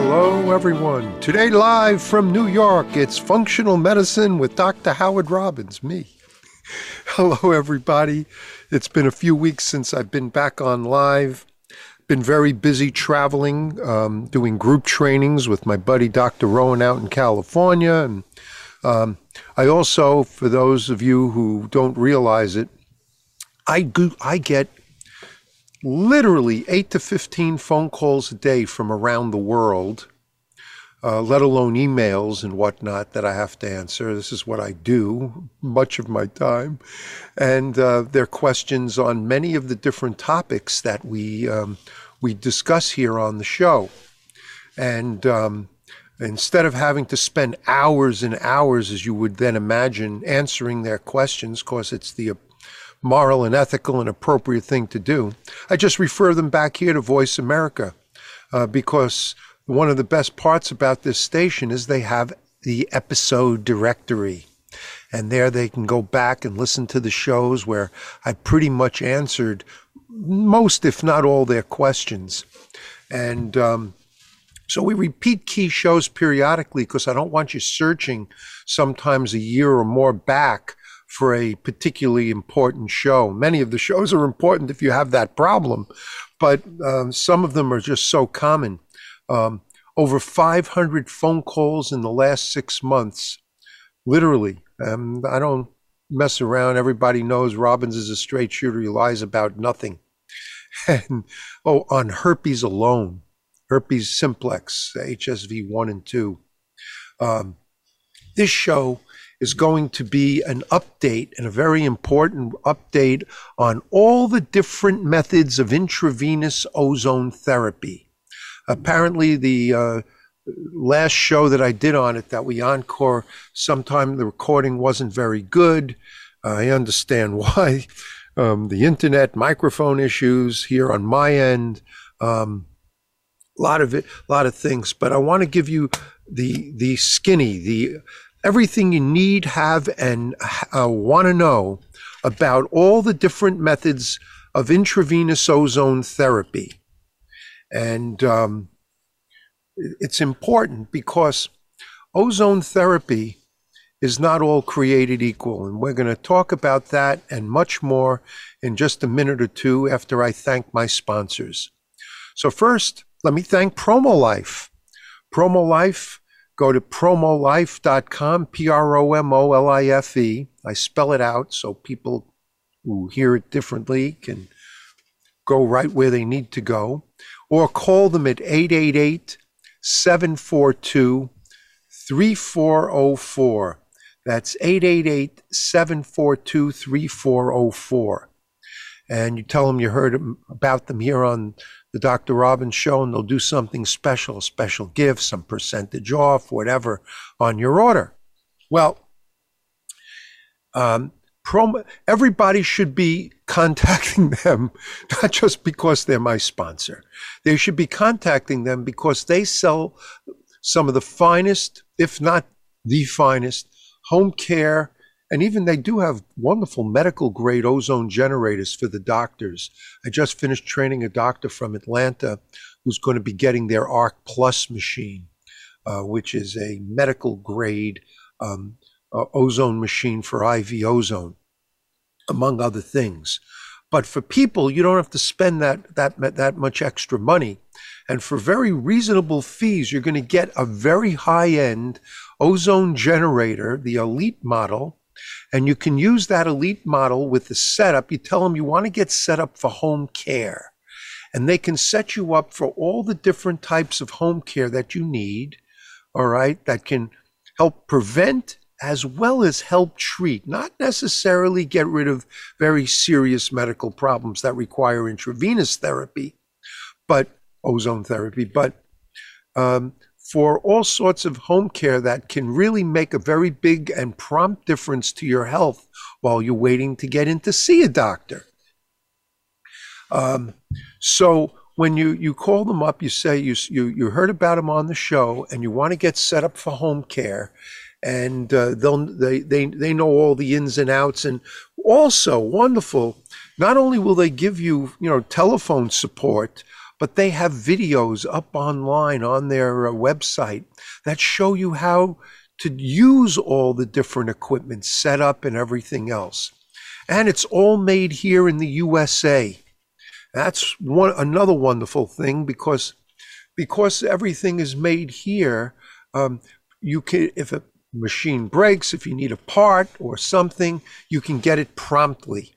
Hello, everyone. Today, live from New York, it's Functional Medicine with Dr. Howard Robins, me. Hello, everybody. It's been a few weeks since I've been back on live. Been very busy traveling, um, doing group trainings with my buddy Dr. Rowen out in California. And um, I also, for those of you who don't realize it, I, go- I get literally eight to 15 phone calls a day from around the world, uh, let alone emails and whatnot that I have to answer. This is what I do much of my time. And uh, they're questions on many of the different topics that we, um, we discuss here on the show. And um, instead of having to spend hours and hours, as you would then imagine, answering their questions, because it's the moral and ethical and appropriate thing to do. I just refer them back here to Voice America uh, because one of the best parts about this station is they have the episode directory. And there they can go back and listen to the shows where I pretty much answered most, if not all, their questions. And um, so we repeat key shows periodically because I don't want you searching sometimes a year or more back for a particularly important show. Many of the shows are important if you have that problem, but um, some of them are just so common. Um, over 500 phone calls in the last six months, literally. Um, I don't mess around. Everybody knows Robins is a straight shooter. He lies about nothing. And oh, on herpes alone, herpes simplex, HSV 1 and 2. Um, this show is going to be an update and a very important update on all the different methods of intravenous ozone therapy. Apparently, the uh, last show that I did on it, that we encore, sometime the recording wasn't very good. I understand why. Um, the internet, microphone issues here on my end, um, a lot of it, a lot of things. But I want to give you the the skinny, the everything you need, have, and uh, want to know about all the different methods of intravenous ozone therapy. And um, it's important because ozone therapy is not all created equal. And we're going to talk about that and much more in just a minute or two after I thank my sponsors. So, first, let me thank PromoLife. PromoLife Go to promolife.com, P R O M O L I F E. I spell it out so people who hear it differently can go right where they need to go. Or call them at 888 742 3404. That's 888 742 3404. And you tell them you heard about them here on the Dr. Robins show and they'll do something special, a special gift, some percentage off, whatever on your order. Well, um, prom- everybody should be contacting them, not just because they're my sponsor. They should be contacting them because they sell some of the finest, if not the finest, home care and even they do have wonderful medical grade ozone generators for the doctors. I just finished training a doctor from Atlanta who's going to be getting their ARC Plus machine, uh, which is a medical grade um, uh, ozone machine for IV ozone, among other things. But for people, you don't have to spend that that that much extra money, and for very reasonable fees, you're going to get a very high end ozone generator, the Elite model, and you can use that elite model with the setup. You tell them you want to get set up for home care. And they can set you up for all the different types of home care that you need, all right, that can help prevent as well as help treat, not necessarily get rid of very serious medical problems that require intravenous therapy, but ozone therapy, but um, for all sorts of home care that can really make a very big and prompt difference to your health while you're waiting to get in to see a doctor. Um, so when you, you call them up, you say you, you, you heard about them on the show and you want to get set up for home care and uh, they'll, they, they, they know all the ins and outs. And also wonderful, not only will they give you, you know, telephone support, but they have videos up online on their uh, website that show you how to use all the different equipment set up and everything else. And it's all made here in the USA. That's one another wonderful thing because because everything is made here. Um, you can if a machine breaks, if you need a part or something, you can get it promptly,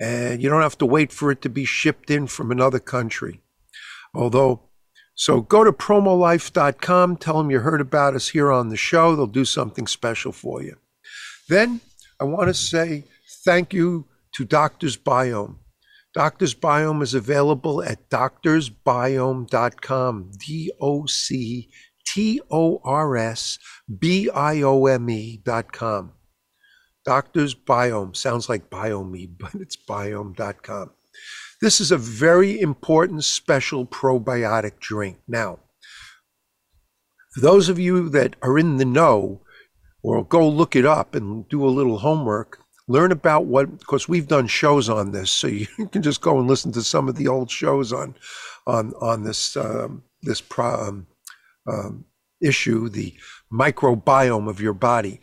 and you don't have to wait for it to be shipped in from another country. Although so go to promolife.com, tell them you heard about us here on the show. They'll do something special for you. Then I want to say thank you to Doctors Biome. Doctors Biome is available at doctorsbiome.com, D O C T O R S B I O M E.com. Doctors Biome sounds like Biome, but it's biome.com. This is a very important special probiotic drink. Now, for those of you that are in the know, or go look it up and do a little homework, learn about what, because we've done shows on this, so you can just go and listen to some of the old shows on, on, on this, um, this pro, um, um, issue, the microbiome of your body.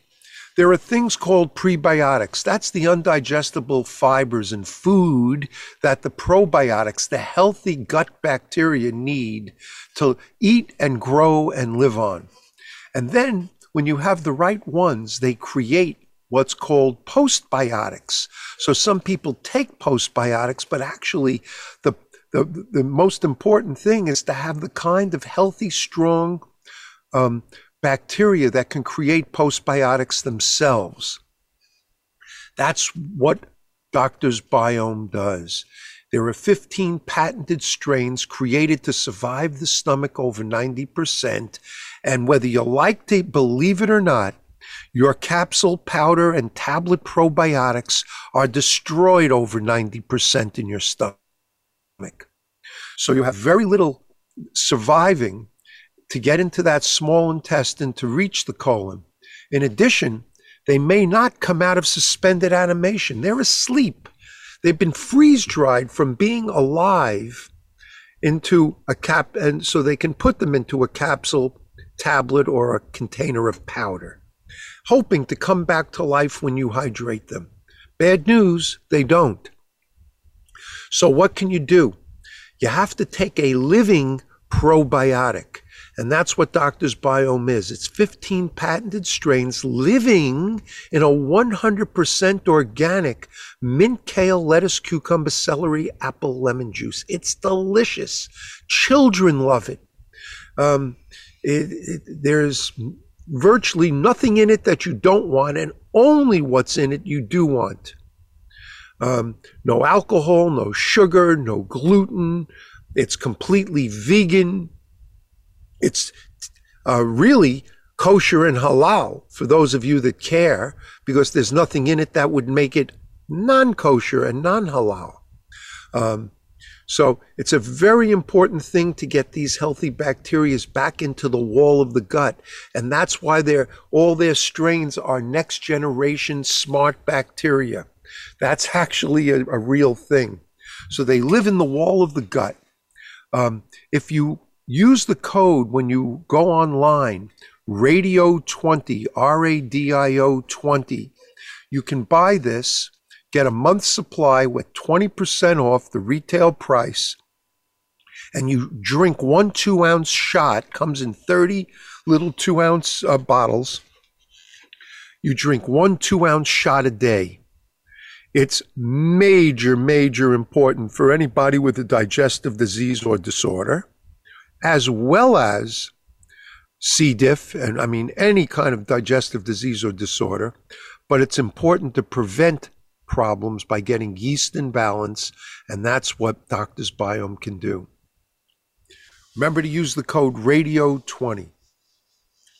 There are things called prebiotics. That's the undigestible fibers in food that the probiotics, the healthy gut bacteria, need to eat and grow and live on. And then when you have the right ones, they create what's called postbiotics. So some people take postbiotics, but actually the, the, the most important thing is to have the kind of healthy, strong um, bacteria that can create postbiotics themselves. That's what Doctor's Biome does. There are 15 patented strains created to survive the stomach over 90%. And whether you like to believe it or not, your capsule, powder, and tablet probiotics are destroyed over 90% in your stomach. So you have very little surviving to get into that small intestine to reach the colon. In addition, they may not come out of suspended animation. They're asleep. They've been freeze dried from being alive into a cap, and so they can put them into a capsule, tablet, or a container of powder, hoping to come back to life when you hydrate them. Bad news, they don't. So, what can you do? You have to take a living probiotic. And that's what Doctor's Biome is. It's 15 patented strains living in a 100% organic mint, kale, lettuce, cucumber, celery, apple, lemon juice. It's delicious. Children love it. Um, it, it there's virtually nothing in it that you don't want, and only what's in it you do want. Um, no alcohol, no sugar, no gluten. It's completely vegan it's uh, really kosher and halal for those of you that care, because there's nothing in it that would make it non kosher and non halal. Um, so it's a very important thing to get these healthy bacteria back into the wall of the gut. And that's why they're, all their strains are next generation smart bacteria. That's actually a, a real thing. So they live in the wall of the gut. Um, if you use the code when you go online, radio 20, R A D I O 20. You can buy this, get a month's supply with 20% off the retail price, and you drink one two ounce shot, comes in 30 little two ounce uh, bottles. You drink one two ounce shot a day. It's major, major important for anybody with a digestive disease or disorder as well as C. diff, and I mean any kind of digestive disease or disorder. But it's important to prevent problems by getting yeast in balance, and that's what Doctor's Biome can do. Remember to use the code RADIO20.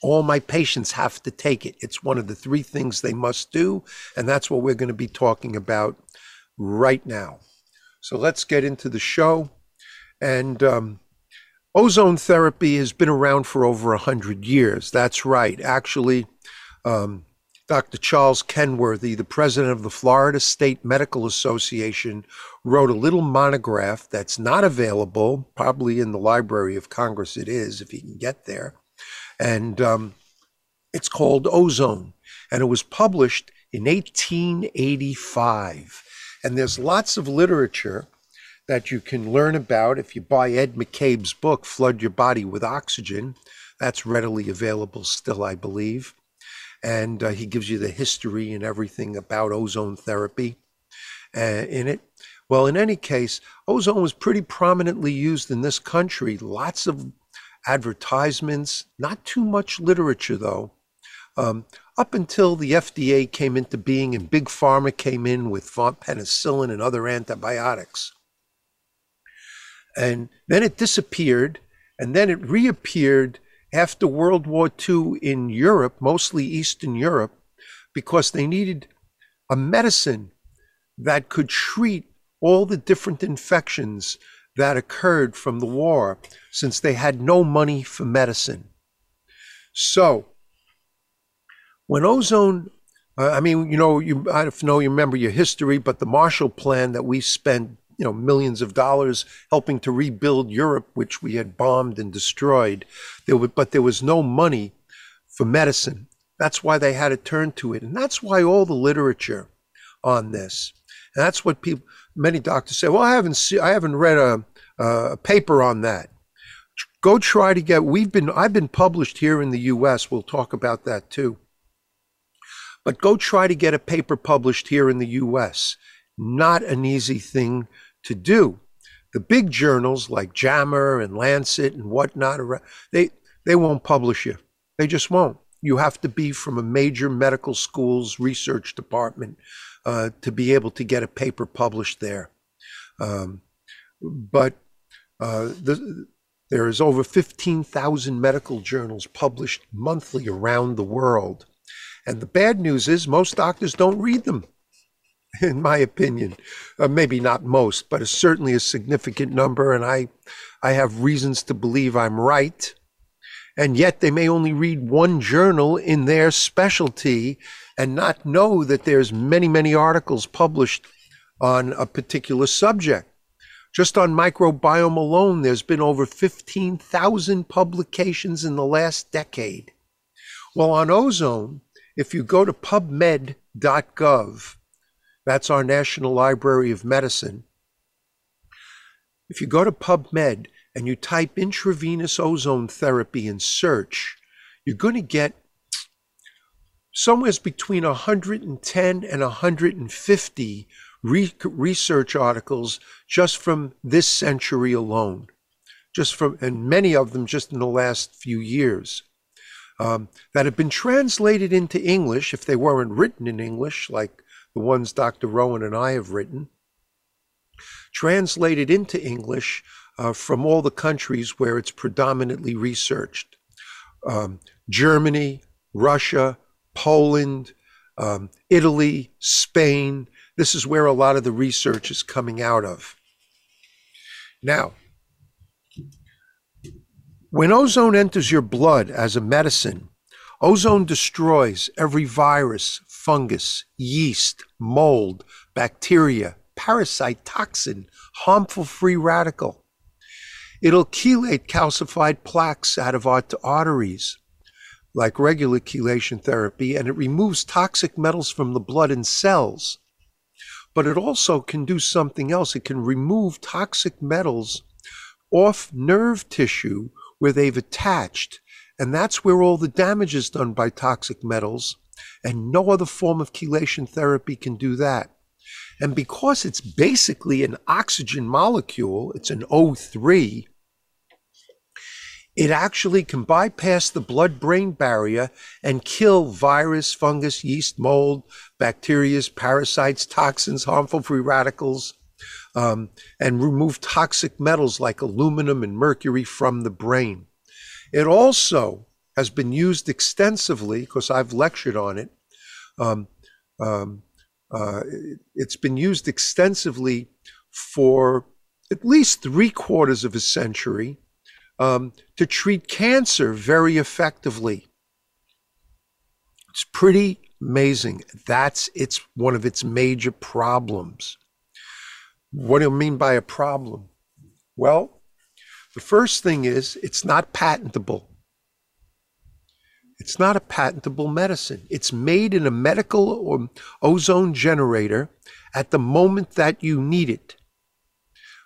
All my patients have to take it. It's one of the three things they must do. And that's what we're going to be talking about right now. So let's get into the show. And um, ozone therapy has been around for over 100 years. That's right. Actually, um, Dr. Charles Kenworthy, the president of the Florida State Medical Association, wrote a little monograph that's not available, probably in the Library of Congress it is, if you can get there. And um, it's called Ozone. And it was published in 1885. And there's lots of literature that you can learn about if you buy Ed McCabe's book, Flood Your Body with Oxygen. That's readily available still, I believe and uh, he gives you the history and everything about ozone therapy uh, in it. Well, in any case, ozone was pretty prominently used in this country. Lots of advertisements, not too much literature though. Um, up until the FDA came into being and Big Pharma came in with penicillin and other antibiotics. And then it disappeared, and then it reappeared after World War II in Europe, mostly Eastern Europe, because they needed a medicine that could treat all the different infections that occurred from the war since they had no money for medicine. So, when ozone, uh, I mean, you know, you, I don't know you remember your history, but the Marshall Plan that we spent you know millions of dollars helping to rebuild Europe, which we had bombed and destroyed. There were, but there was no money for medicine. That's why they had to turn to it, and that's why all the literature on this. And that's what people, many doctors say. Well, I haven't see, I haven't read a, a paper on that. Go try to get. We've been. I've been published here in the U.S. We'll talk about that too. But go try to get a paper published here in the U.S. Not an easy thing to do. The big journals like JAMA and Lancet and whatnot, they, they won't publish you. They just won't. You have to be from a major medical school's research department uh, to be able to get a paper published there. Um, but uh, the, there is over 15,000 medical journals published monthly around the world. And the bad news is most doctors don't read them. in my opinion. Uh, maybe not most, but certainly a significant number. And I, I have reasons to believe I'm right. And yet they may only read one journal in their specialty and not know that there's many, many articles published on a particular subject. Just on microbiome alone, there's been over 15,000 publications in the last decade. Well, on ozone, if you go to pubmed.gov, that's our National Library of Medicine. If you go to PubMed and you type intravenous ozone therapy in search, you're going to get somewhere between 110 and 150 re- research articles just from this century alone, just from, and many of them just in the last few years. Um, that have been translated into English, if they weren't written in English, like the ones Dr. Rowen and I have written, translated into English uh, from all the countries where it's predominantly researched um, Germany, Russia, Poland, um, Italy, Spain. This is where a lot of the research is coming out of. Now, when ozone enters your blood as a medicine, ozone destroys every virus, fungus, yeast, mold, bacteria, parasite, toxin, harmful free radical. It'll chelate calcified plaques out of arteries, like regular chelation therapy, and it removes toxic metals from the blood and cells. But it also can do something else. It can remove toxic metals off nerve tissue where they've attached. And that's where all the damage is done by toxic metals and no other form of chelation therapy can do that. And because it's basically an oxygen molecule, it's an O3, it actually can bypass the blood brain barrier and kill virus, fungus, yeast, mold, bacteria, parasites, toxins, harmful free radicals, um, and remove toxic metals like aluminum and mercury from the brain. It also has been used extensively because I've lectured on it. Um, um, uh, it's been used extensively for at least three quarters of a century um, to treat cancer very effectively. It's pretty amazing. That's it's one of its major problems. What do you mean by a problem? Well, the first thing is it's not patentable. It's not a patentable medicine. It's made in a medical or ozone generator at the moment that you need it.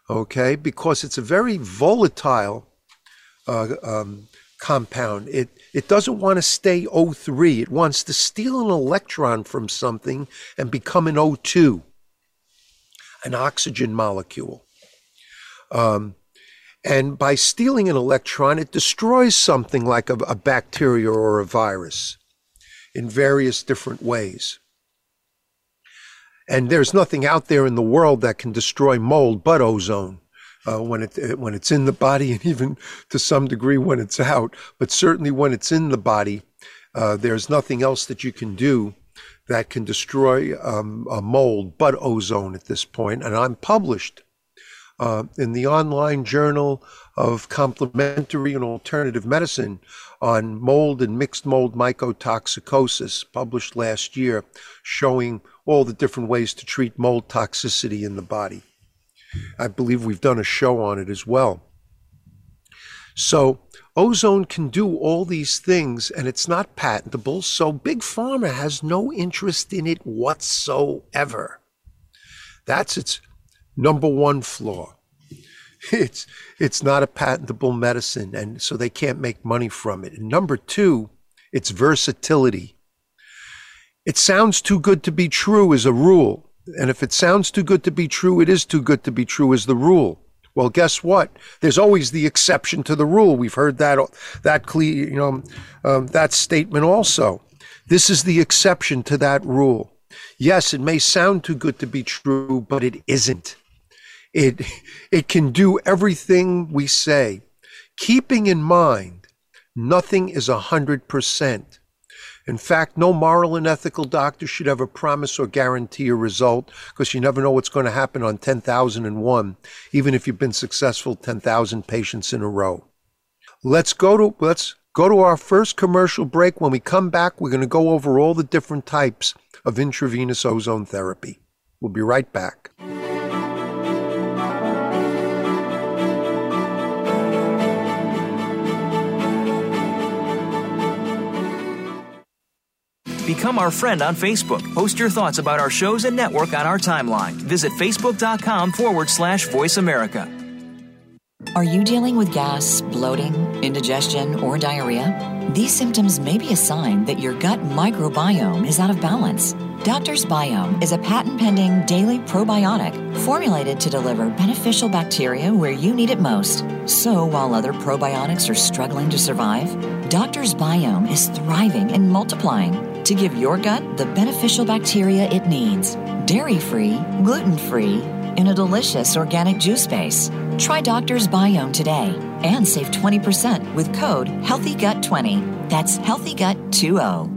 Okay, because it's a very volatile uh, um, compound. It it doesn't want to stay O3. It wants to steal an electron from something and become an O2, an oxygen molecule. Um, and by stealing an electron, it destroys something like a, a bacteria or a virus in various different ways. And there's nothing out there in the world that can destroy mold but ozone. Uh, when it when it's in the body, and even to some degree when it's out, but certainly when it's in the body, uh, there's nothing else that you can do that can destroy um, a mold but ozone at this point. And I'm published uh, in the online journal of complementary and alternative medicine on mold and mixed mold mycotoxicosis, published last year, showing all the different ways to treat mold toxicity in the body. I believe we've done a show on it as well. So, ozone can do all these things and it's not patentable, so Big Pharma has no interest in it whatsoever. That's its number one flaw. It's it's not a patentable medicine, and so they can't make money from it. And number two, its versatility. It sounds too good to be true as a rule. And if it sounds too good to be true, it is too good to be true as the rule. Well, guess what? There's always the exception to the rule. We've heard that that you know um, that statement also. This is the exception to that rule. Yes, it may sound too good to be true, but it isn't. It, it can do everything we say, keeping in mind nothing is a hundred percent. In fact, no moral and ethical doctor should ever promise or guarantee a result because you never know what's going to happen on 10,001, even if you've been successful 10,000 patients in a row. Let's go to, let's go to our first commercial break. When we come back, we're going to go over all the different types of intravenous ozone therapy. We'll be right back. Become our friend on Facebook. Post your thoughts about our shows and network on our timeline. Visit facebook.com forward slash voice America. Are you dealing with gas, bloating, indigestion, or diarrhea? These symptoms may be a sign that your gut microbiome is out of balance. Doctor's Biome is a patent pending daily probiotic formulated to deliver beneficial bacteria where you need it most. So while other probiotics are struggling to survive, Doctor's Biome is thriving and multiplying to give your gut the beneficial bacteria it needs. Dairy free, gluten free, in a delicious organic juice base. Try Doctor's Biome today and save 20% with code HEALTHYGUT20. That's HEALTHYGUT20.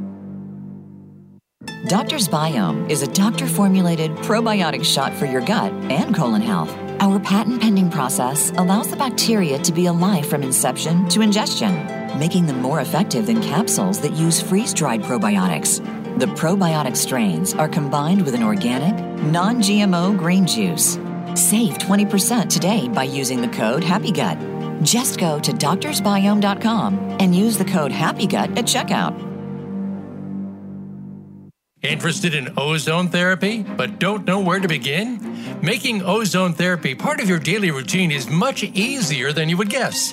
Doctor's Biome is a doctor formulated probiotic shot for your gut and colon health. Our patent pending process allows the bacteria to be alive from inception to ingestion making them more effective than capsules that use freeze dried probiotics. The probiotic strains are combined with an organic, non GMO green juice. Save 20% today by using the code HAPPYGUT. Just go to doctorsbiome.com and use the code HAPPYGUT at checkout. Interested in ozone therapy, but don't know where to begin? Making ozone therapy part of your daily routine is much easier than you would guess.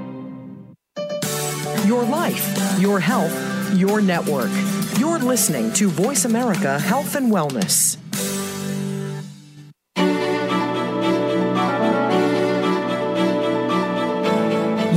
Your life, your health, your network. You're listening to Voice America Health and Wellness.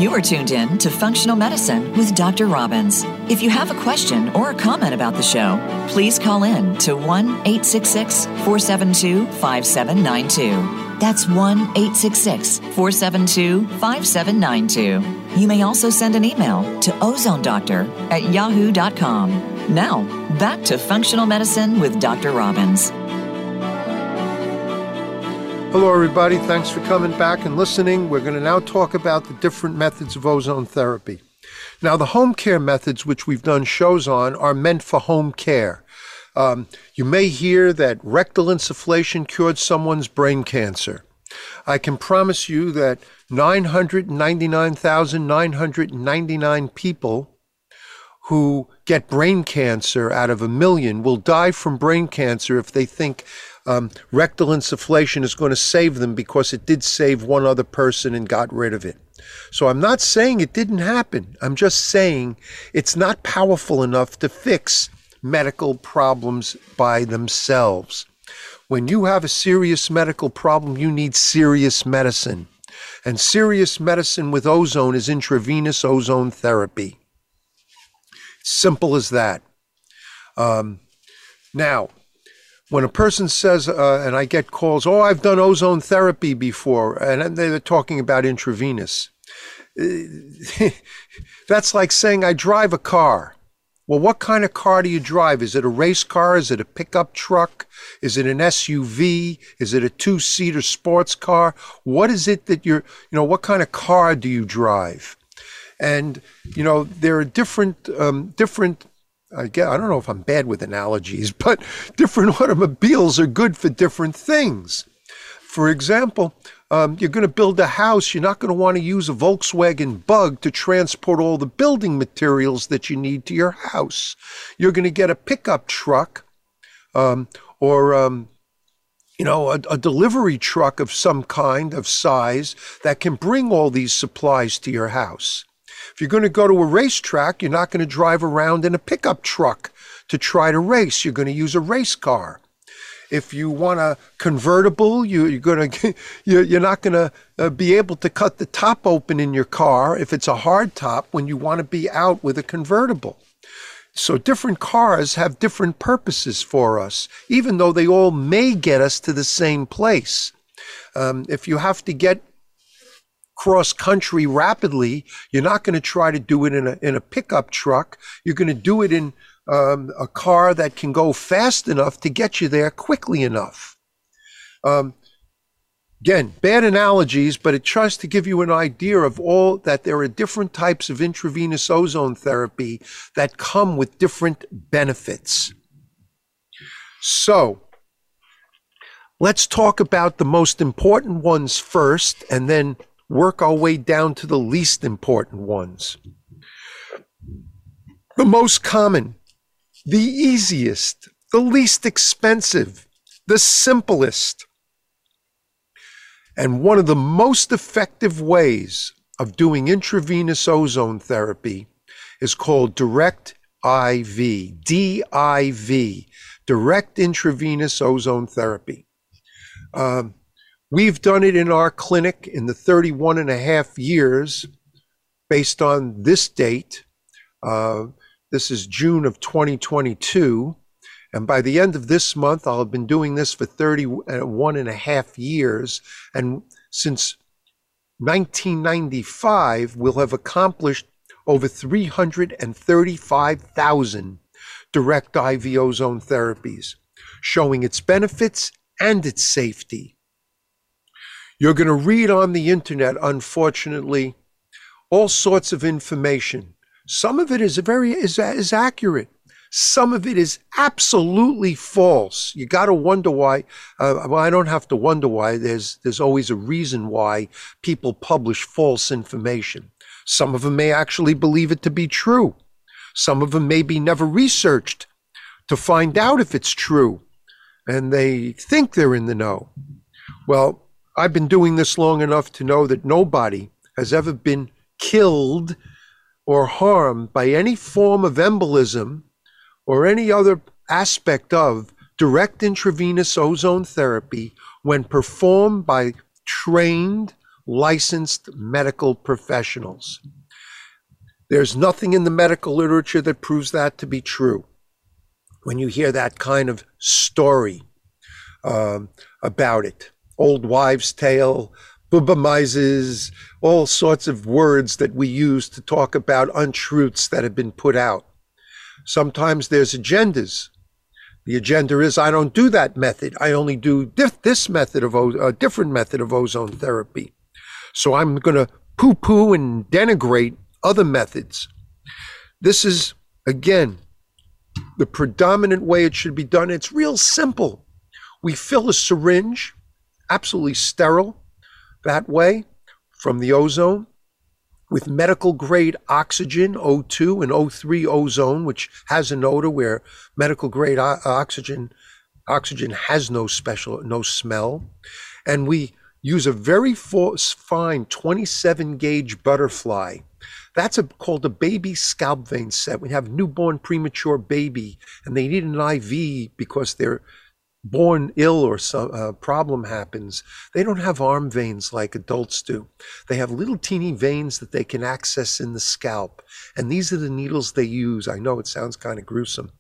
You are tuned in to Functional Medicine with Dr. Robins. If you have a question or a comment about the show, please call in to 1 866 472 5792. That's 1 866 472 5792. You may also send an email to ozonedoctor at yahoo.com. Now, back to Functional Medicine with Dr. Robins. Hello, everybody. Thanks for coming back and listening. We're going to now talk about the different methods of ozone therapy. Now, the home care methods, which we've done shows on, are meant for home care. Um, you may hear that rectal insufflation cured someone's brain cancer. I can promise you that 999,999 people who get brain cancer out of a million will die from brain cancer if they think um, rectal insufflation is going to save them because it did save one other person and got rid of it. So I'm not saying it didn't happen. I'm just saying it's not powerful enough to fix medical problems by themselves. When you have a serious medical problem, you need serious medicine. And serious medicine with ozone is intravenous ozone therapy. Simple as that. Um, now, when a person says, uh, and I get calls, oh, I've done ozone therapy before, and they're talking about intravenous. That's like saying I drive a car. Well, what kind of car do you drive? Is it a race car? Is it a pickup truck? Is it an SUV? Is it a two seater sports car? What is it that you're, you know, what kind of car do you drive? And, you know, there are different, um, different I guess, I don't know if I'm bad with analogies, but different automobiles are good for different things. For example, um, you're going to build a house, you're not going to want to use a Volkswagen Bug to transport all the building materials that you need to your house. You're going to get a pickup truck um, or, um, you know, a, a delivery truck of some kind of size that can bring all these supplies to your house. If you're going to go to a racetrack, you're not going to drive around in a pickup truck to try to race. You're going to use a race car. If you want a convertible, you, going to you're not going to uh, be able to cut the top open in your car if it's a hard top when you want to be out with a convertible. So different cars have different purposes for us, even though they all may get us to the same place. Um, if you have to get cross country rapidly, you're not going to try to do it in a, in a pickup truck. You're going to do it in um, a car that can go fast enough to get you there quickly enough. Um, again, bad analogies, but it tries to give you an idea of all that there are different types of intravenous ozone therapy that come with different benefits. So, let's talk about the most important ones first and then work our way down to the least important ones. The most common, the easiest, the least expensive, the simplest, and one of the most effective ways of doing intravenous ozone therapy is called direct IV, DIV, direct intravenous ozone therapy. Um, We've done it in our clinic in the 31 and a half years based on this date. Uh, this is June of 2022. And by the end of this month, I'll have been doing this for 31 and a half years. And since 1995, we'll have accomplished over 335,000 direct IV ozone therapies, showing its benefits and its safety. You're going to read on the internet, unfortunately, all sorts of information. Some of it is very is, is accurate. Some of it is absolutely false. You got to wonder why. Uh, well, I don't have to wonder why. There's there's always a reason why people publish false information. Some of them may actually believe it to be true. Some of them may be never researched to find out if it's true, and they think they're in the know. Well, I've been doing this long enough to know that nobody has ever been killed or harm by any form of embolism or any other aspect of direct intravenous ozone therapy when performed by trained, licensed medical professionals. There's nothing in the medical literature that proves that to be true. When you hear that kind of story um, about it, old wives' tale, bubbe meises, all sorts of words that we use to talk about untruths that have been put out. Sometimes there's agendas. The agenda is I don't do that method. I only do this method of a different method of ozone therapy. So I'm going to poo poo and denigrate other methods. This is, again, the predominant way it should be done. It's real simple. We fill a syringe, absolutely sterile, that way from the ozone with medical grade oxygen, O2 and O3 ozone, which has an odor where medical grade o- oxygen oxygen has no special no smell, and we use a very fine 27 gauge butterfly. That's a, called a baby scalp vein set. We have newborn premature baby, and they need an IV because they're born ill or some uh, problem happens, they don't have arm veins like adults do. They have little teeny veins that they can access in the scalp. And these are the needles they use. I know it sounds kind of gruesome,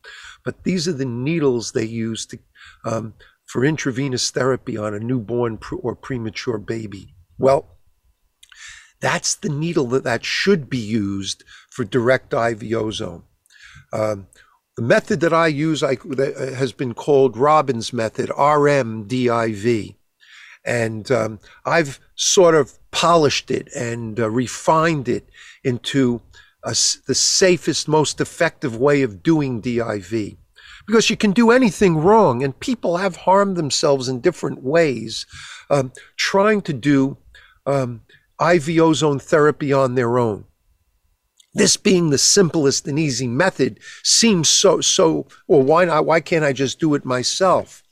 but these are the needles they use to, um, for intravenous therapy on a newborn or premature baby. Well, that's the needle that, that should be used for direct IV ozone. Um, the method that I use I, that has been called Robins method, RMDIV. And um, I've sort of polished it and uh, refined it into a, the safest, most effective way of doing DIV. Because you can do anything wrong, and people have harmed themselves in different ways um, trying to do um, IV ozone therapy on their own this being the simplest and easy method seems so so well why not why can't i just do it myself?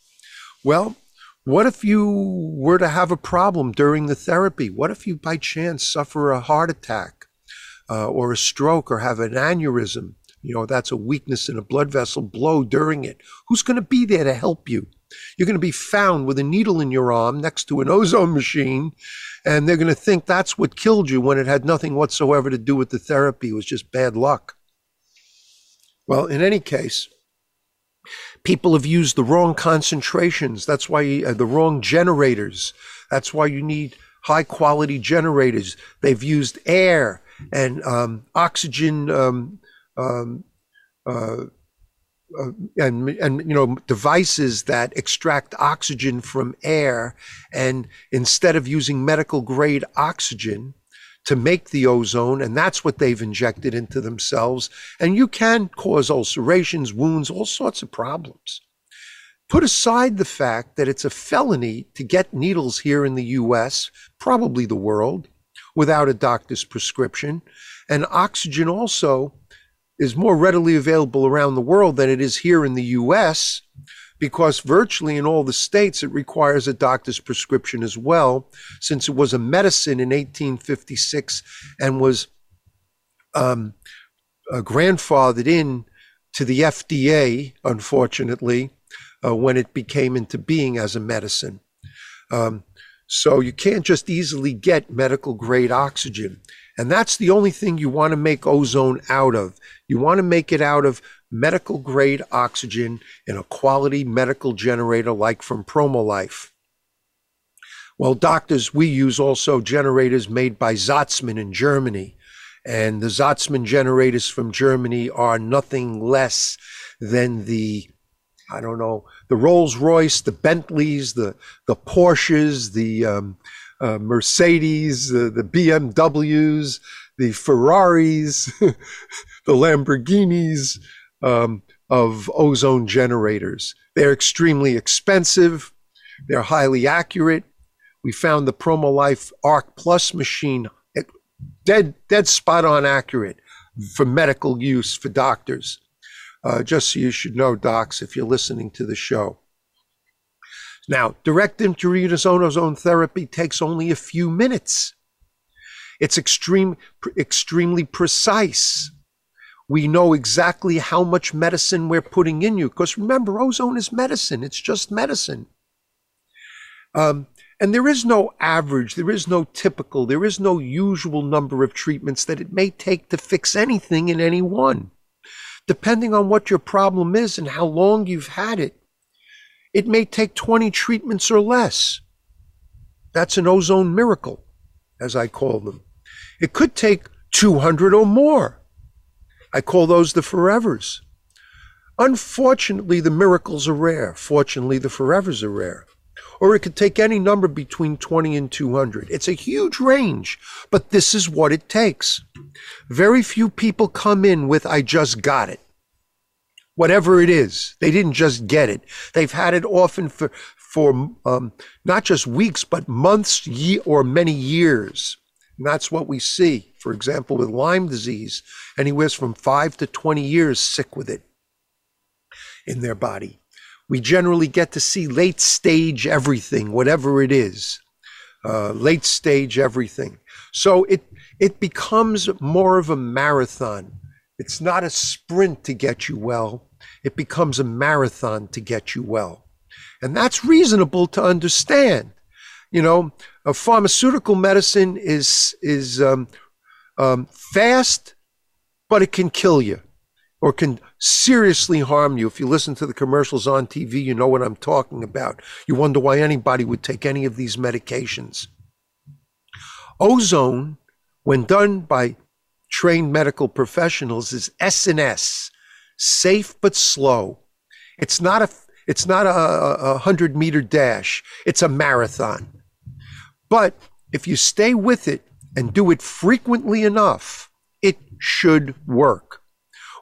Well what if you were to have a problem during the therapy? What if you by chance suffer a heart attack uh, or a stroke or have an aneurysm? You know that's a weakness in a blood vessel blow during it. Who's going to be there to help you? You're going to be found with a needle in your arm next to an ozone machine and they're going to think that's what killed you when it had nothing whatsoever to do with the therapy. It was just bad luck. Well, in any case, people have used the wrong concentrations. That's why uh, the wrong generators. That's why you need high quality generators. They've used air and um, oxygen um, um, uh, uh, and and you know devices that extract oxygen from air and instead of using medical grade oxygen to make the ozone and that's what they've injected into themselves. And you can cause ulcerations wounds all sorts of problems. Put aside the fact that it's a felony to get needles here in the US probably the world without a doctor's prescription. And oxygen also is more readily available around the world than it is here in the US because virtually in all the states it requires a doctor's prescription as well, since it was a medicine in 1856 and was um, uh, grandfathered in to the FDA, unfortunately, uh, when it became into being as a medicine. Um, so you can't just easily get medical grade oxygen. And that's the only thing you want to make ozone out of. You want to make it out of medical grade oxygen in a quality medical generator like from Promolife. Well, doctors, we use also generators made by Zotzmann in Germany. And the Zotzmann generators from Germany are nothing less than the, I don't know, the Rolls Royce, the Bentleys, the, the Porsches, the, um, uh, Mercedes, uh, the BMWs, the Ferraris, the Lamborghinis um, of ozone generators. They're extremely expensive. They're highly accurate. We found the Promolife Arc Plus machine dead, dead spot on accurate for medical use for doctors. Uh, just so you should know, docs, if you're listening to the show. Now, direct intravenous ozone therapy takes only a few minutes. It's extreme, extremely precise. We know exactly how much medicine we're putting in you. Because remember, ozone is medicine, it's just medicine. Um, and there is no average, there is no typical, there is no usual number of treatments that it may take to fix anything in any one. Depending on what your problem is and how long you've had it, it may take 20 treatments or less. That's an ozone miracle, as I call them. It could take 200 or more. I call those the forevers. Unfortunately, the miracles are rare. Fortunately, the forevers are rare. Or it could take any number between 20 and 200. It's a huge range, but this is what it takes. Very few people come in with, I just got it. Whatever it is, they didn't just get it. They've had it often for, for um, not just weeks, but months ye- or many years. And that's what we see, for example, with Lyme disease, anywhere from five to 20 years sick with it in their body. We generally get to see late stage everything, whatever it is, uh, late stage everything. So it, it becomes more of a marathon. It's not a sprint to get you well, it becomes a marathon to get you well. And that's reasonable to understand. You know, a pharmaceutical medicine is is um, um, fast, but it can kill you or can seriously harm you. If you listen to the commercials on TV, you know what I'm talking about. You wonder why anybody would take any of these medications. Ozone, when done by trained medical professionals, is S&S, safe but slow. It's not a it's not a, a hundred meter dash. It's a marathon. But if you stay with it and do it frequently enough, it should work.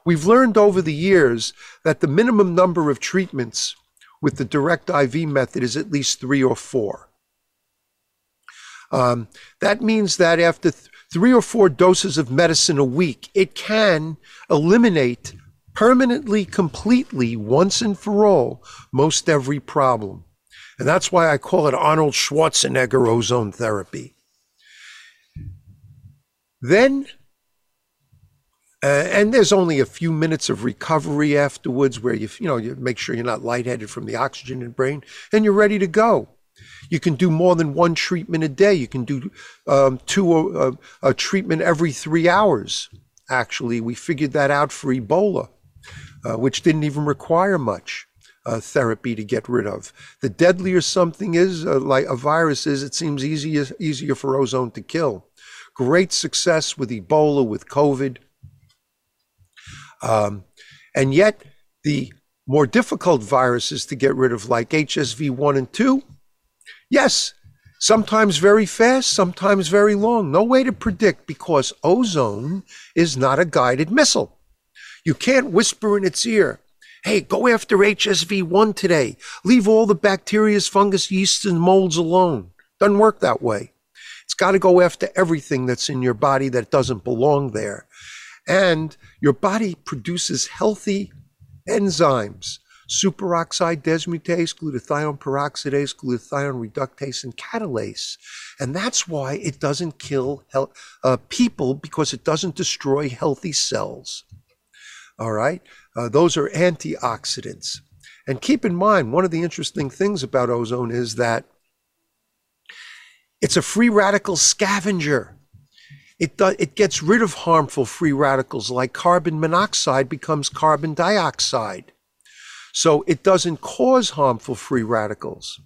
We've learned over the years that the minimum number of treatments with the direct IV method is at least three or four. Um, that means that after th- three or four doses of medicine a week, it can eliminate permanently, completely, once and for all, most every problem. And that's why I call it Arnold Schwarzenegger ozone therapy. Then, uh, and there's only a few minutes of recovery afterwards where you, you know, you make sure you're not lightheaded from the oxygen in the brain and you're ready to go. You can do more than one treatment a day. You can do um, two uh, a treatment every three hours. Actually, we figured that out for Ebola, uh, which didn't even require much uh, therapy to get rid of. The deadlier something is, uh, like a virus is, it seems easier easier for ozone to kill. Great success with Ebola, with COVID, um, and yet the more difficult viruses to get rid of, like HSV one and two, yes, sometimes very fast, sometimes very long. No way to predict because ozone is not a guided missile. You can't whisper in its ear, Hey, go after HSV1 today. Leave all the bacteria, fungus, yeasts, and molds alone. Doesn't work that way. It's got to go after everything that's in your body that doesn't belong there. And your body produces healthy enzymes superoxide dismutase, glutathione peroxidase, glutathione reductase, and catalase. And that's why it doesn't kill uh, people because it doesn't destroy healthy cells. All right? Uh, those are antioxidants. And keep in mind, one of the interesting things about ozone is that it's a free radical scavenger. It, do, it gets rid of harmful free radicals like carbon monoxide becomes carbon dioxide. So it doesn't cause harmful free radicals.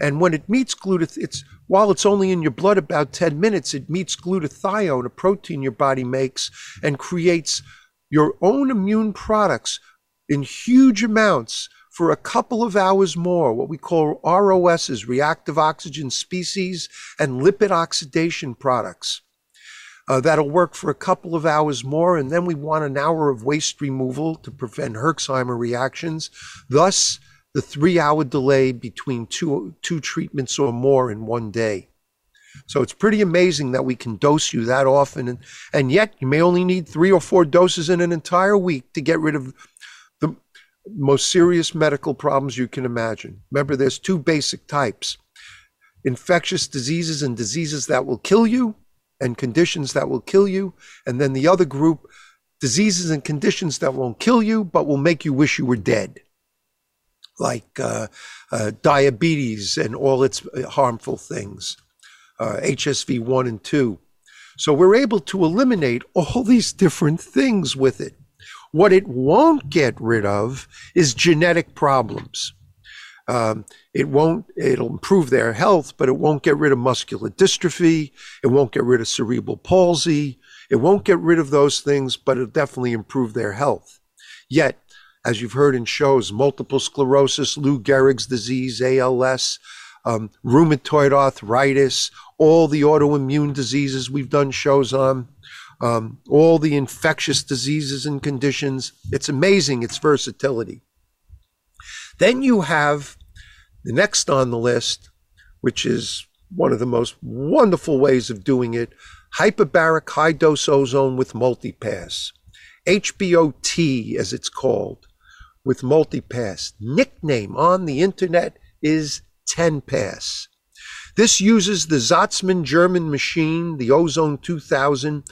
And when it meets glutathione, it's while it's only in your blood about 10 minutes, it meets glutathione, a protein your body makes, and creates your own immune products in huge amounts for a couple of hours more, what we call ROSs, reactive oxygen species, and lipid oxidation products. Uh, that'll work for a couple of hours more, and then we want an hour of waste removal to prevent Herxheimer reactions. Thus, the three hour delay between two, two treatments or more in one day. So it's pretty amazing that we can dose you that often. And, and yet you may only need three or four doses in an entire week to get rid of the most serious medical problems you can imagine. Remember, there's two basic types infectious diseases and diseases that will kill you, and conditions that will kill you. And then the other group, diseases and conditions that won't kill you, but will make you wish you were dead, like uh, uh, diabetes and all its harmful things, uh, HSV 1 and 2. So we're able to eliminate all these different things with it. What it won't get rid of is genetic problems. Um, it won't, it'll improve their health, but it won't get rid of muscular dystrophy. It won't get rid of cerebral palsy. It won't get rid of those things, but it'll definitely improve their health. Yet, as you've heard in shows, multiple sclerosis, Lou Gehrig's disease, ALS, um, rheumatoid arthritis, all the autoimmune diseases we've done shows on, um, all the infectious diseases and conditions. It's amazing its versatility. Then you have the next on the list, which is one of the most wonderful ways of doing it, hyperbaric high dose ozone with multipass. HBOT, as it's called, with multipass. Nickname on the internet is 10 pass. This uses the Zotzmann German machine, the Ozone 2000,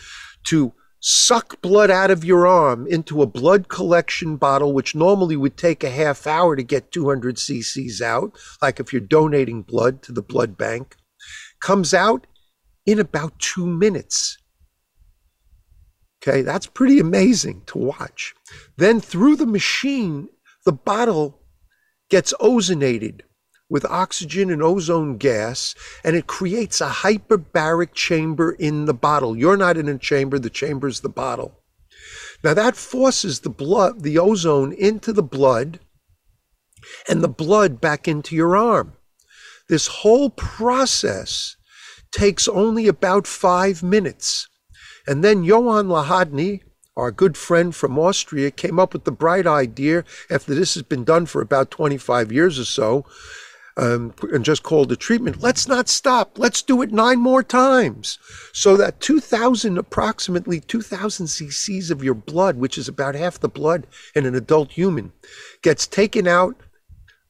to suck blood out of your arm into a blood collection bottle, which normally would take a half hour to get 200 cc's out, like if you're donating blood to the blood bank, comes out in about two minutes. Okay, that's pretty amazing to watch. Then through the machine, the bottle gets ozonated with oxygen and ozone gas, and it creates a hyperbaric chamber in the bottle. You're not in a chamber, the chamber is the bottle. Now that forces the blood, the ozone into the blood and the blood back into your arm. This whole process takes only about five minutes. And then Johann Lahodny, our good friend from Austria, came up with the bright idea after this has been done for about 25 years or so um, and just called the treatment. Let's not stop. Let's do it nine more times. So that 2,000, approximately 2,000 cc's of your blood, which is about half the blood in an adult human, gets taken out,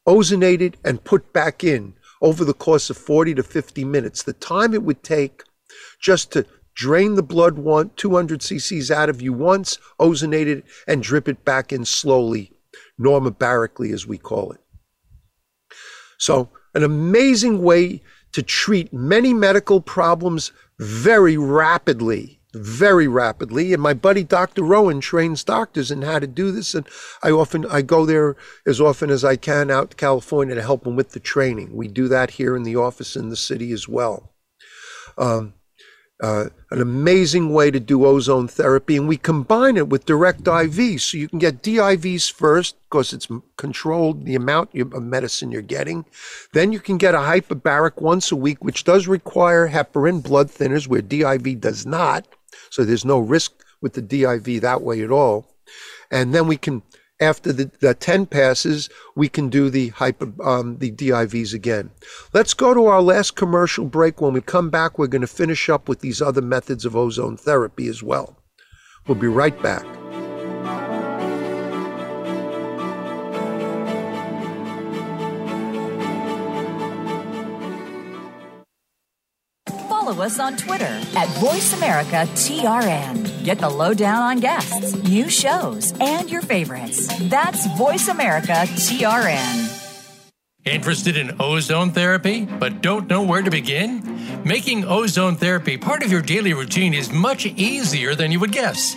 ozonated, and put back in over the course of 40 to 50 minutes. The time it would take just to drain the blood one 200 cc's out of you once, ozonate it, and drip it back in slowly, normobarically as we call it. So, an amazing way to treat many medical problems very rapidly, very rapidly. And my buddy Dr. Rowen trains doctors in how to do this. And I often, I go there as often as I can out to California to help them with the training. We do that here in the office in the city as well. Um, uh, an amazing way to do ozone therapy, and we combine it with direct IV. So you can get DIVs first because it's controlled the amount of medicine you're getting. Then you can get a hyperbaric once a week, which does require heparin blood thinners, where DIV does not. So there's no risk with the DIV that way at all. And then we can after the, the 10 passes, we can do the hyper, um, the DIVs again. Let's go to our last commercial break. When we come back, we're going to finish up with these other methods of ozone therapy as well. We'll be right back. Follow us on Twitter at VoiceAmericaTRN. Get the lowdown on guests, new shows, and your favorites. That's VoiceAmericaTRN. Interested in ozone therapy, but don't know where to begin? Making ozone therapy part of your daily routine is much easier than you would guess.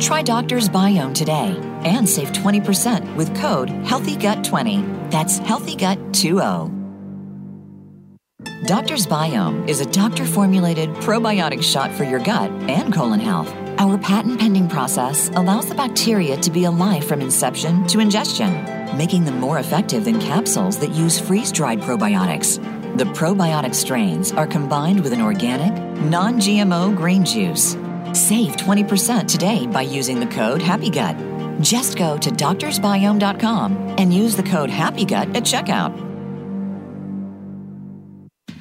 Try Doctor's Biome today and save 20% with code HEALTHYGUT20. That's HEALTHYGUT20. Doctor's Biome is a doctor formulated probiotic shot for your gut and colon health. Our patent pending process allows the bacteria to be alive from inception to ingestion, making them more effective than capsules that use freeze dried probiotics. The probiotic strains are combined with an organic, non GMO green juice. Save 20% today by using the code HAPPYGUT. Just go to doctorsbiome.com and use the code HAPPYGUT at checkout.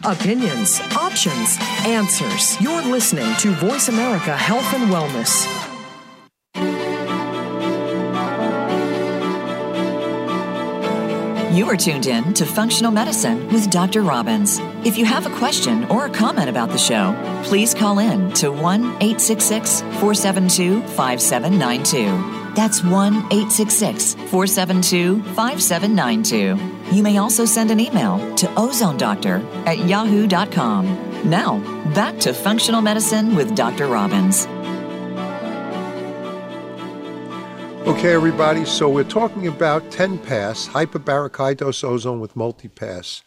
Opinions, options, answers. You're listening to Voice America Health and Wellness. You are tuned in to Functional Medicine with Dr. Robins. If you have a question or a comment about the show, please call in to 1 866 472 5792. That's 1 866 472 5792. You may also send an email to ozonedoctor at yahoo.com. Now, back to functional medicine with Dr. Robins. Okay, everybody, so we're talking about 10 pass, hyperbaric high dose ozone with multipass.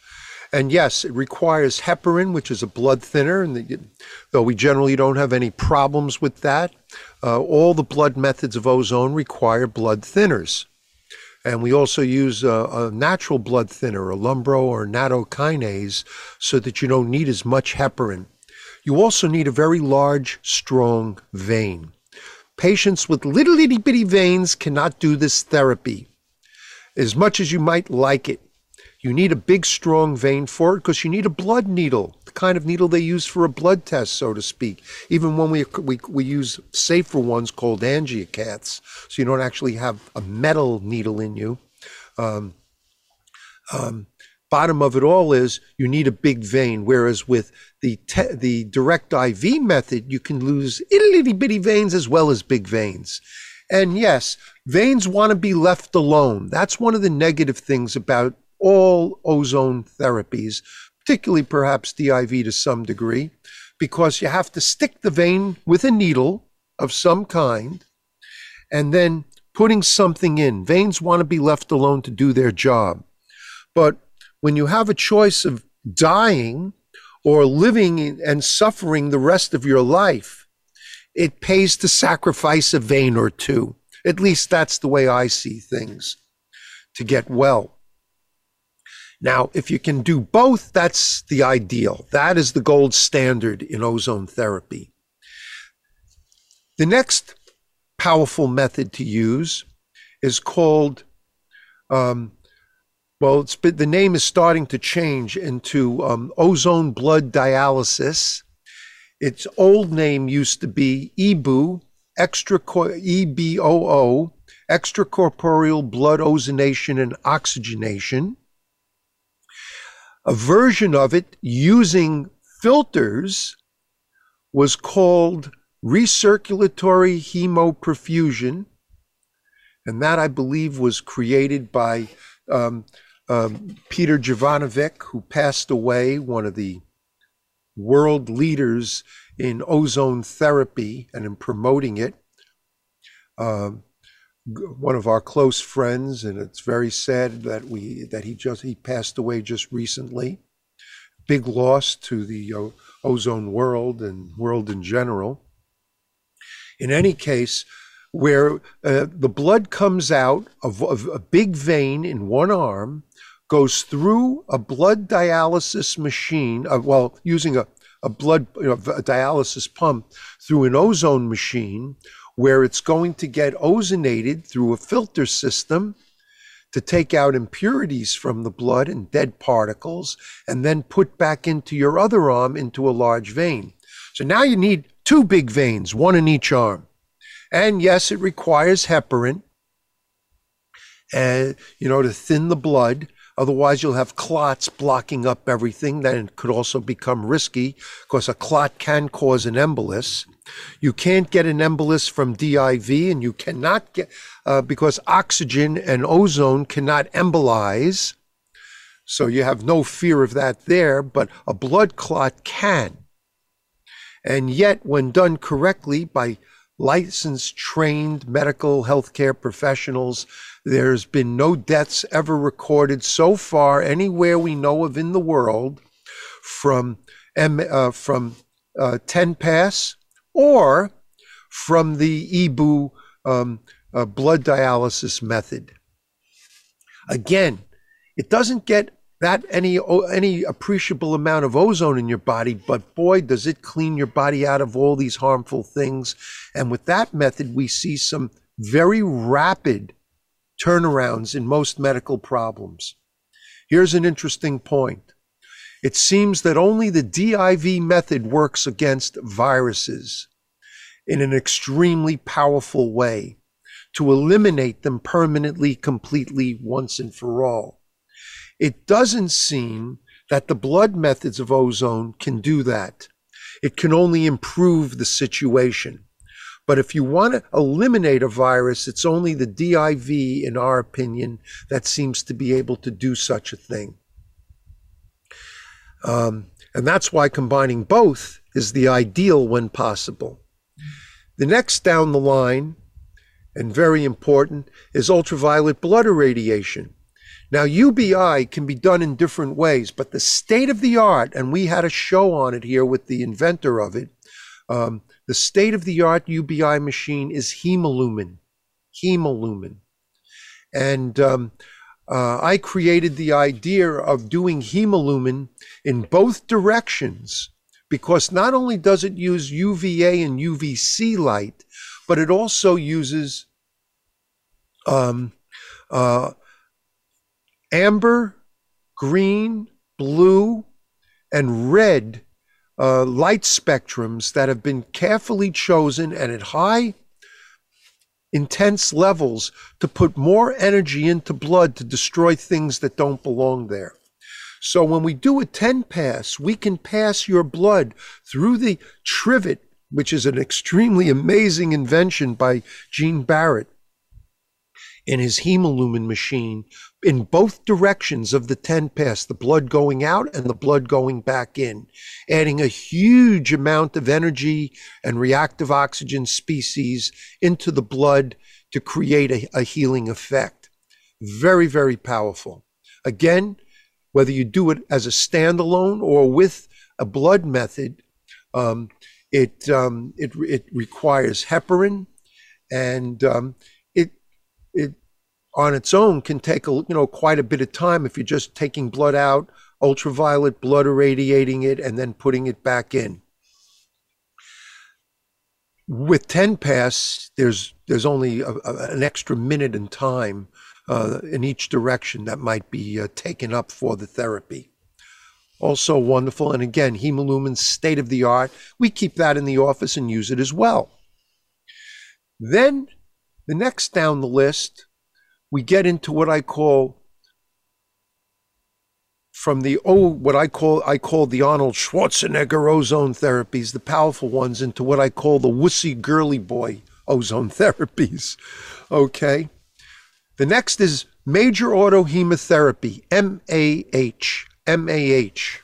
And yes, it requires heparin, which is a blood thinner, and the, though we generally don't have any problems with that, uh, all the blood methods of ozone require blood thinners. And we also use a, a, natural blood thinner, a lumbro or nattokinase, so that you don't need as much heparin. You also need a very large, strong vein. Patients with little itty bitty veins cannot do this therapy. As much as you might like it, you need a big, strong vein for it because you need a blood needle, the kind of needle they use for a blood test, so to speak. Even when we, we, we use safer ones called angiocaths, so you don't actually have a metal needle in you. Um, um, bottom of it all is you need a big vein, whereas with the te- the direct IV method, you can lose itty itty bitty veins as well as big veins. And yes, veins want to be left alone. That's one of the negative things about all ozone therapies, particularly perhaps DIV to some degree, because you have to stick the vein with a needle of some kind and then putting something in. Veins want to be left alone to do their job. But when you have a choice of dying or living and suffering the rest of your life, it pays to sacrifice a vein or two. At least that's the way I see things to get well. Now, if you can do both, that's the ideal. That is the gold standard in ozone therapy. The next powerful method to use is called, um, well, been, the name is starting to change into um, ozone blood dialysis. Its old name used to be EBOO, extra EBOO, extracorporeal blood ozonation and oxygenation a version of it using filters was called recirculatory hemoperfusion. And that, I believe, was created by um, um, Peter Jovanovic, who passed away, one of the world leaders in ozone therapy and in promoting it. Um, one of our close friends, and it's very sad that we that he just he passed away just recently. Big loss to the uh, ozone world and world in general. In any case, where uh, the blood comes out of, of a big vein in one arm, goes through a blood dialysis machine, uh, well, using a, a blood you know, a dialysis pump through an ozone machine, where it's going to get ozonated through a filter system to take out impurities from the blood and dead particles, and then put back into your other arm into a large vein. So now you need two big veins, one in each arm. And yes, it requires heparin, and you know, to thin the blood. Otherwise, you'll have clots blocking up everything. Then it could also become risky because a clot can cause an embolus. You can't get an embolus from DIV, and you cannot get, uh, because oxygen and ozone cannot embolize. So you have no fear of that there, but a blood clot can. And yet, when done correctly by licensed, trained medical healthcare professionals, there's been no deaths ever recorded so far anywhere we know of in the world from M, uh, from uh, 10 pass or from the EBOO um, uh, blood dialysis method. Again, it doesn't get that any any appreciable amount of ozone in your body, but boy, does it clean your body out of all these harmful things. And with that method, we see some very rapid turnarounds in most medical problems. Here's an interesting point. It seems that only the DIV method works against viruses in an extremely powerful way to eliminate them permanently, completely, once and for all. It doesn't seem that the blood methods of ozone can do that. It can only improve the situation. But if you want to eliminate a virus, it's only the DIV, in our opinion, that seems to be able to do such a thing. Um, and that's why combining both is the ideal when possible. The next down the line, and very important, is ultraviolet blood irradiation. Now, UBI can be done in different ways, but the state of the art, and we had a show on it here with the inventor of it, um, the state of the art UBI machine is hemolumin. Hemolumin. And um, uh, I created the idea of doing hemolumin in both directions because not only does it use UVA and UVC light, but it also uses um, uh, amber, green, blue, and red uh, light spectrums that have been carefully chosen and at high intense levels to put more energy into blood to destroy things that don't belong there. So when we do a 10 pass, we can pass your blood through the trivet, which is an extremely amazing invention by Gene Barrett in his hemolumin machine in both directions of the 10 pass, the blood going out and the blood going back in, adding a huge amount of energy and reactive oxygen species into the blood to create a, a healing effect. Very, very powerful. Again, whether you do it as a standalone or with a blood method, um, it, um, it, it requires heparin and um, on its own can take a, you know quite a bit of time if you're just taking blood out, ultraviolet blood irradiating it, and then putting it back in. With 10 pass, there's there's only a, a, an extra minute in time uh, in each direction that might be uh, taken up for the therapy. Also wonderful, and again, hemolumin state of the art. We keep that in the office and use it as well. Then the next down the list, we get into what I call from the oh what I call I call the Arnold Schwarzenegger ozone therapies, the powerful ones, into what I call the wussy girly boy ozone therapies. Okay. The next is major autohemotherapy, MAH. MAH.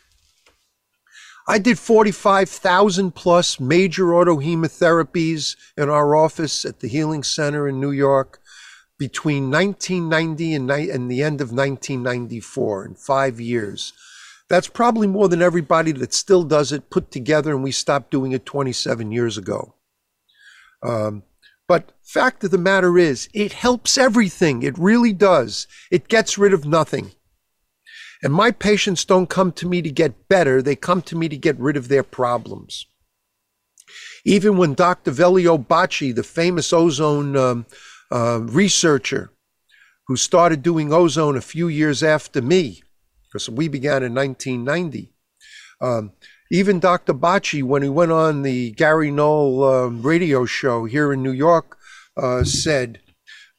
I did 45,000 plus major autohemotherapies in our office at the Healing Center in New York between 1990 and, and the end of 1994 in five years. That's probably more than everybody that still does it put together, and we stopped doing it 27 years ago. Um, but fact of the matter is, it helps everything. It really does. It gets rid of nothing. And my patients don't come to me to get better, they come to me to get rid of their problems. Even when Dr. Velio Bocci, the famous ozone um, uh, researcher who started doing ozone a few years after me, because we began in 1990, um, even Dr. Bocci, when he went on the Gary Null um, radio show here in New York, uh, said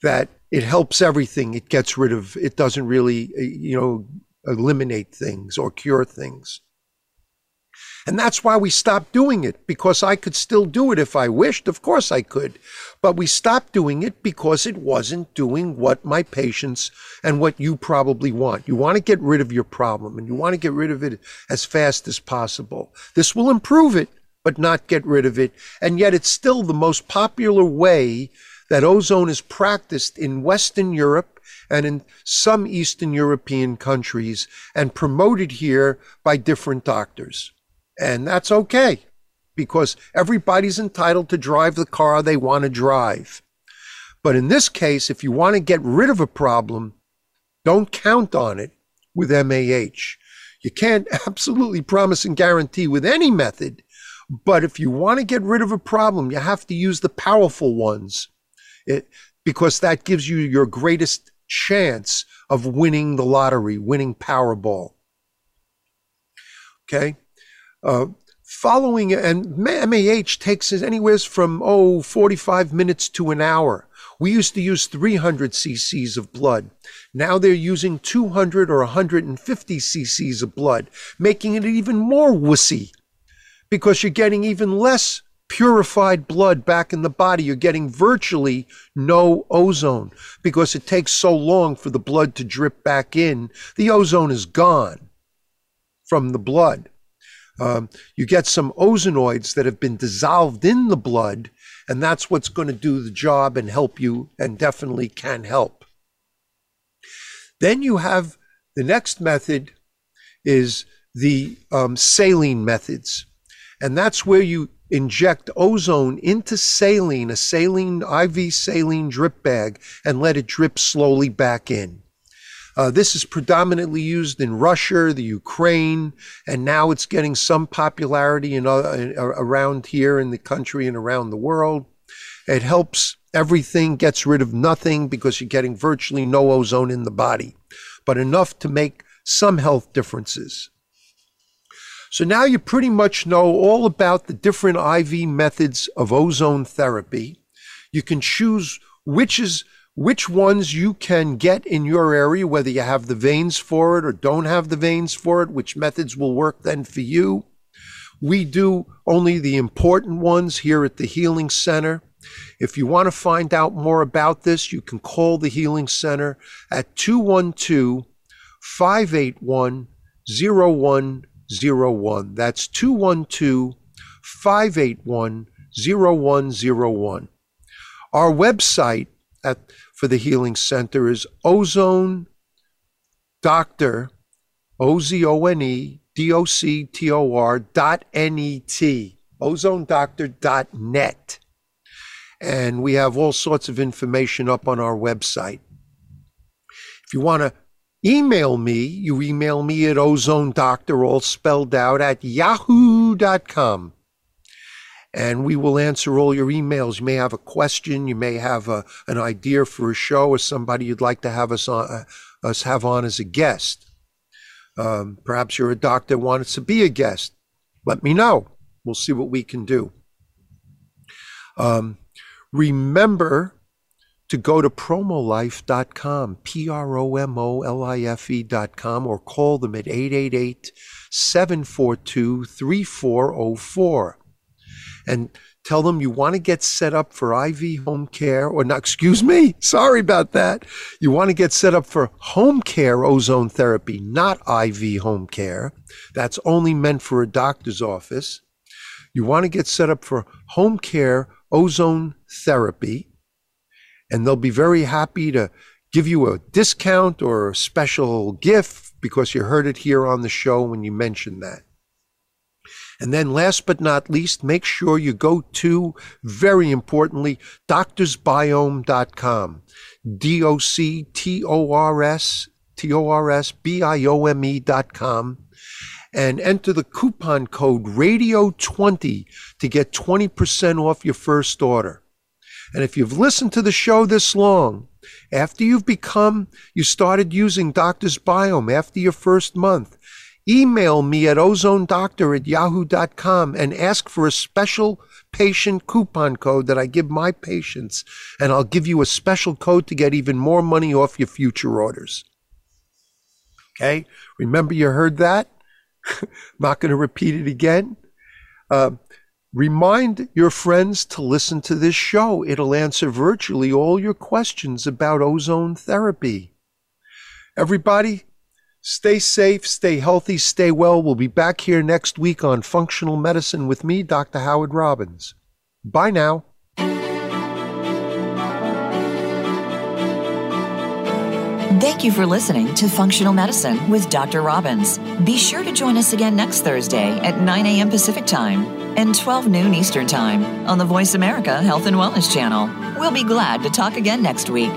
that it helps everything. It gets rid of, it doesn't really, you know, eliminate things or cure things. And that's why we stopped doing it, because I could still do it if I wished. Of course I could. But we stopped doing it because it wasn't doing what my patients and what you probably want. You want to get rid of your problem and you want to get rid of it as fast as possible. This will improve it, but not get rid of it. And yet it's still the most popular way that ozone is practiced in Western Europe and in some Eastern European countries and promoted here by different doctors. And that's okay because everybody's entitled to drive the car they want to drive. But in this case, if you want to get rid of a problem, don't count on it with MAH. You can't absolutely promise and guarantee with any method, but if you want to get rid of a problem, you have to use the powerful ones it, because that gives you your greatest chance of winning the lottery, winning Powerball. Okay? Uh, following, and MAH takes anywhere from, oh, 45 minutes to an hour. We used to use 300 cc's of blood. Now they're using 200 or 150 cc's of blood, making it even more wussy because you're getting even less purified blood back in the body. You're getting virtually no ozone because it takes so long for the blood to drip back in. The ozone is gone from the blood. Um, you get some ozonides that have been dissolved in the blood and that's what's going to do the job and help you and definitely can help. Then you have the next method is the um, saline methods. And that's where you inject ozone into saline, a saline, IV saline drip bag, and let it drip slowly back in. Uh, this is predominantly used in Russia, the Ukraine, and now it's getting some popularity in, uh, around here in the country and around the world. It helps everything, gets rid of nothing because you're getting virtually no ozone in the body, but enough to make some health differences. So now you pretty much know all about the different IV methods of ozone therapy. You can choose which is which ones you can get in your area, whether you have the veins for it or don't have the veins for it, which methods will work then for you. We do only the important ones here at the Healing Center. If you want to find out more about this, you can call the Healing Center at 212 581 0101. That's 212 581 0101. Our website at for the Healing Center is Ozone Doctor, O Z O N E D O C T O R dot N E T, ozone Doctor dot net. And we have all sorts of information up on our website. If you want to email me, you email me at ozone doctor, all spelled out, at yahoo.com and we will answer all your emails. You may have a question, you may have a, an idea for a show or somebody you'd like to have us on, uh, us have on as a guest. Um, perhaps you're a doctor wants to be a guest. Let me know. We'll see what we can do. Um, remember to go to promolife.com, P R O M O L I F E.com, or call them at 888 742 3404 and tell them you want to get set up for IV home care or not, excuse me, sorry about that. You want to get set up for home care ozone therapy, not IV home care. That's only meant for a doctor's office. You want to get set up for home care ozone therapy, and they'll be very happy to give you a discount or a special gift because you heard it here on the show when you mentioned that. And then last but not least, make sure you go to, very importantly, doctorsbiome.com. D O C T O R S T O R S B I O M E dot com and enter the coupon code radio20 to get 20% off your first order. And if you've listened to the show this long, after you've become, you started using Doctor's Biome after your first month, email me at ozonedoctor at yahoo.com and ask for a special patient coupon code that I give my patients, and I'll give you a special code to get even more money off your future orders. Okay? Remember you heard that? Not going to repeat it again. Uh, remind your friends to listen to this show. It'll answer virtually all your questions about ozone therapy. Everybody, Stay safe, stay healthy, stay well. We'll be back here next week on Functional Medicine with me, Dr. Howard Robins. Bye now. Thank you for listening to Functional Medicine with Dr. Robins. Be sure to join us again next Thursday at 9 a.m. Pacific Time and 12 noon Eastern Time on the Voice America Health and Wellness Channel. We'll be glad to talk again next week.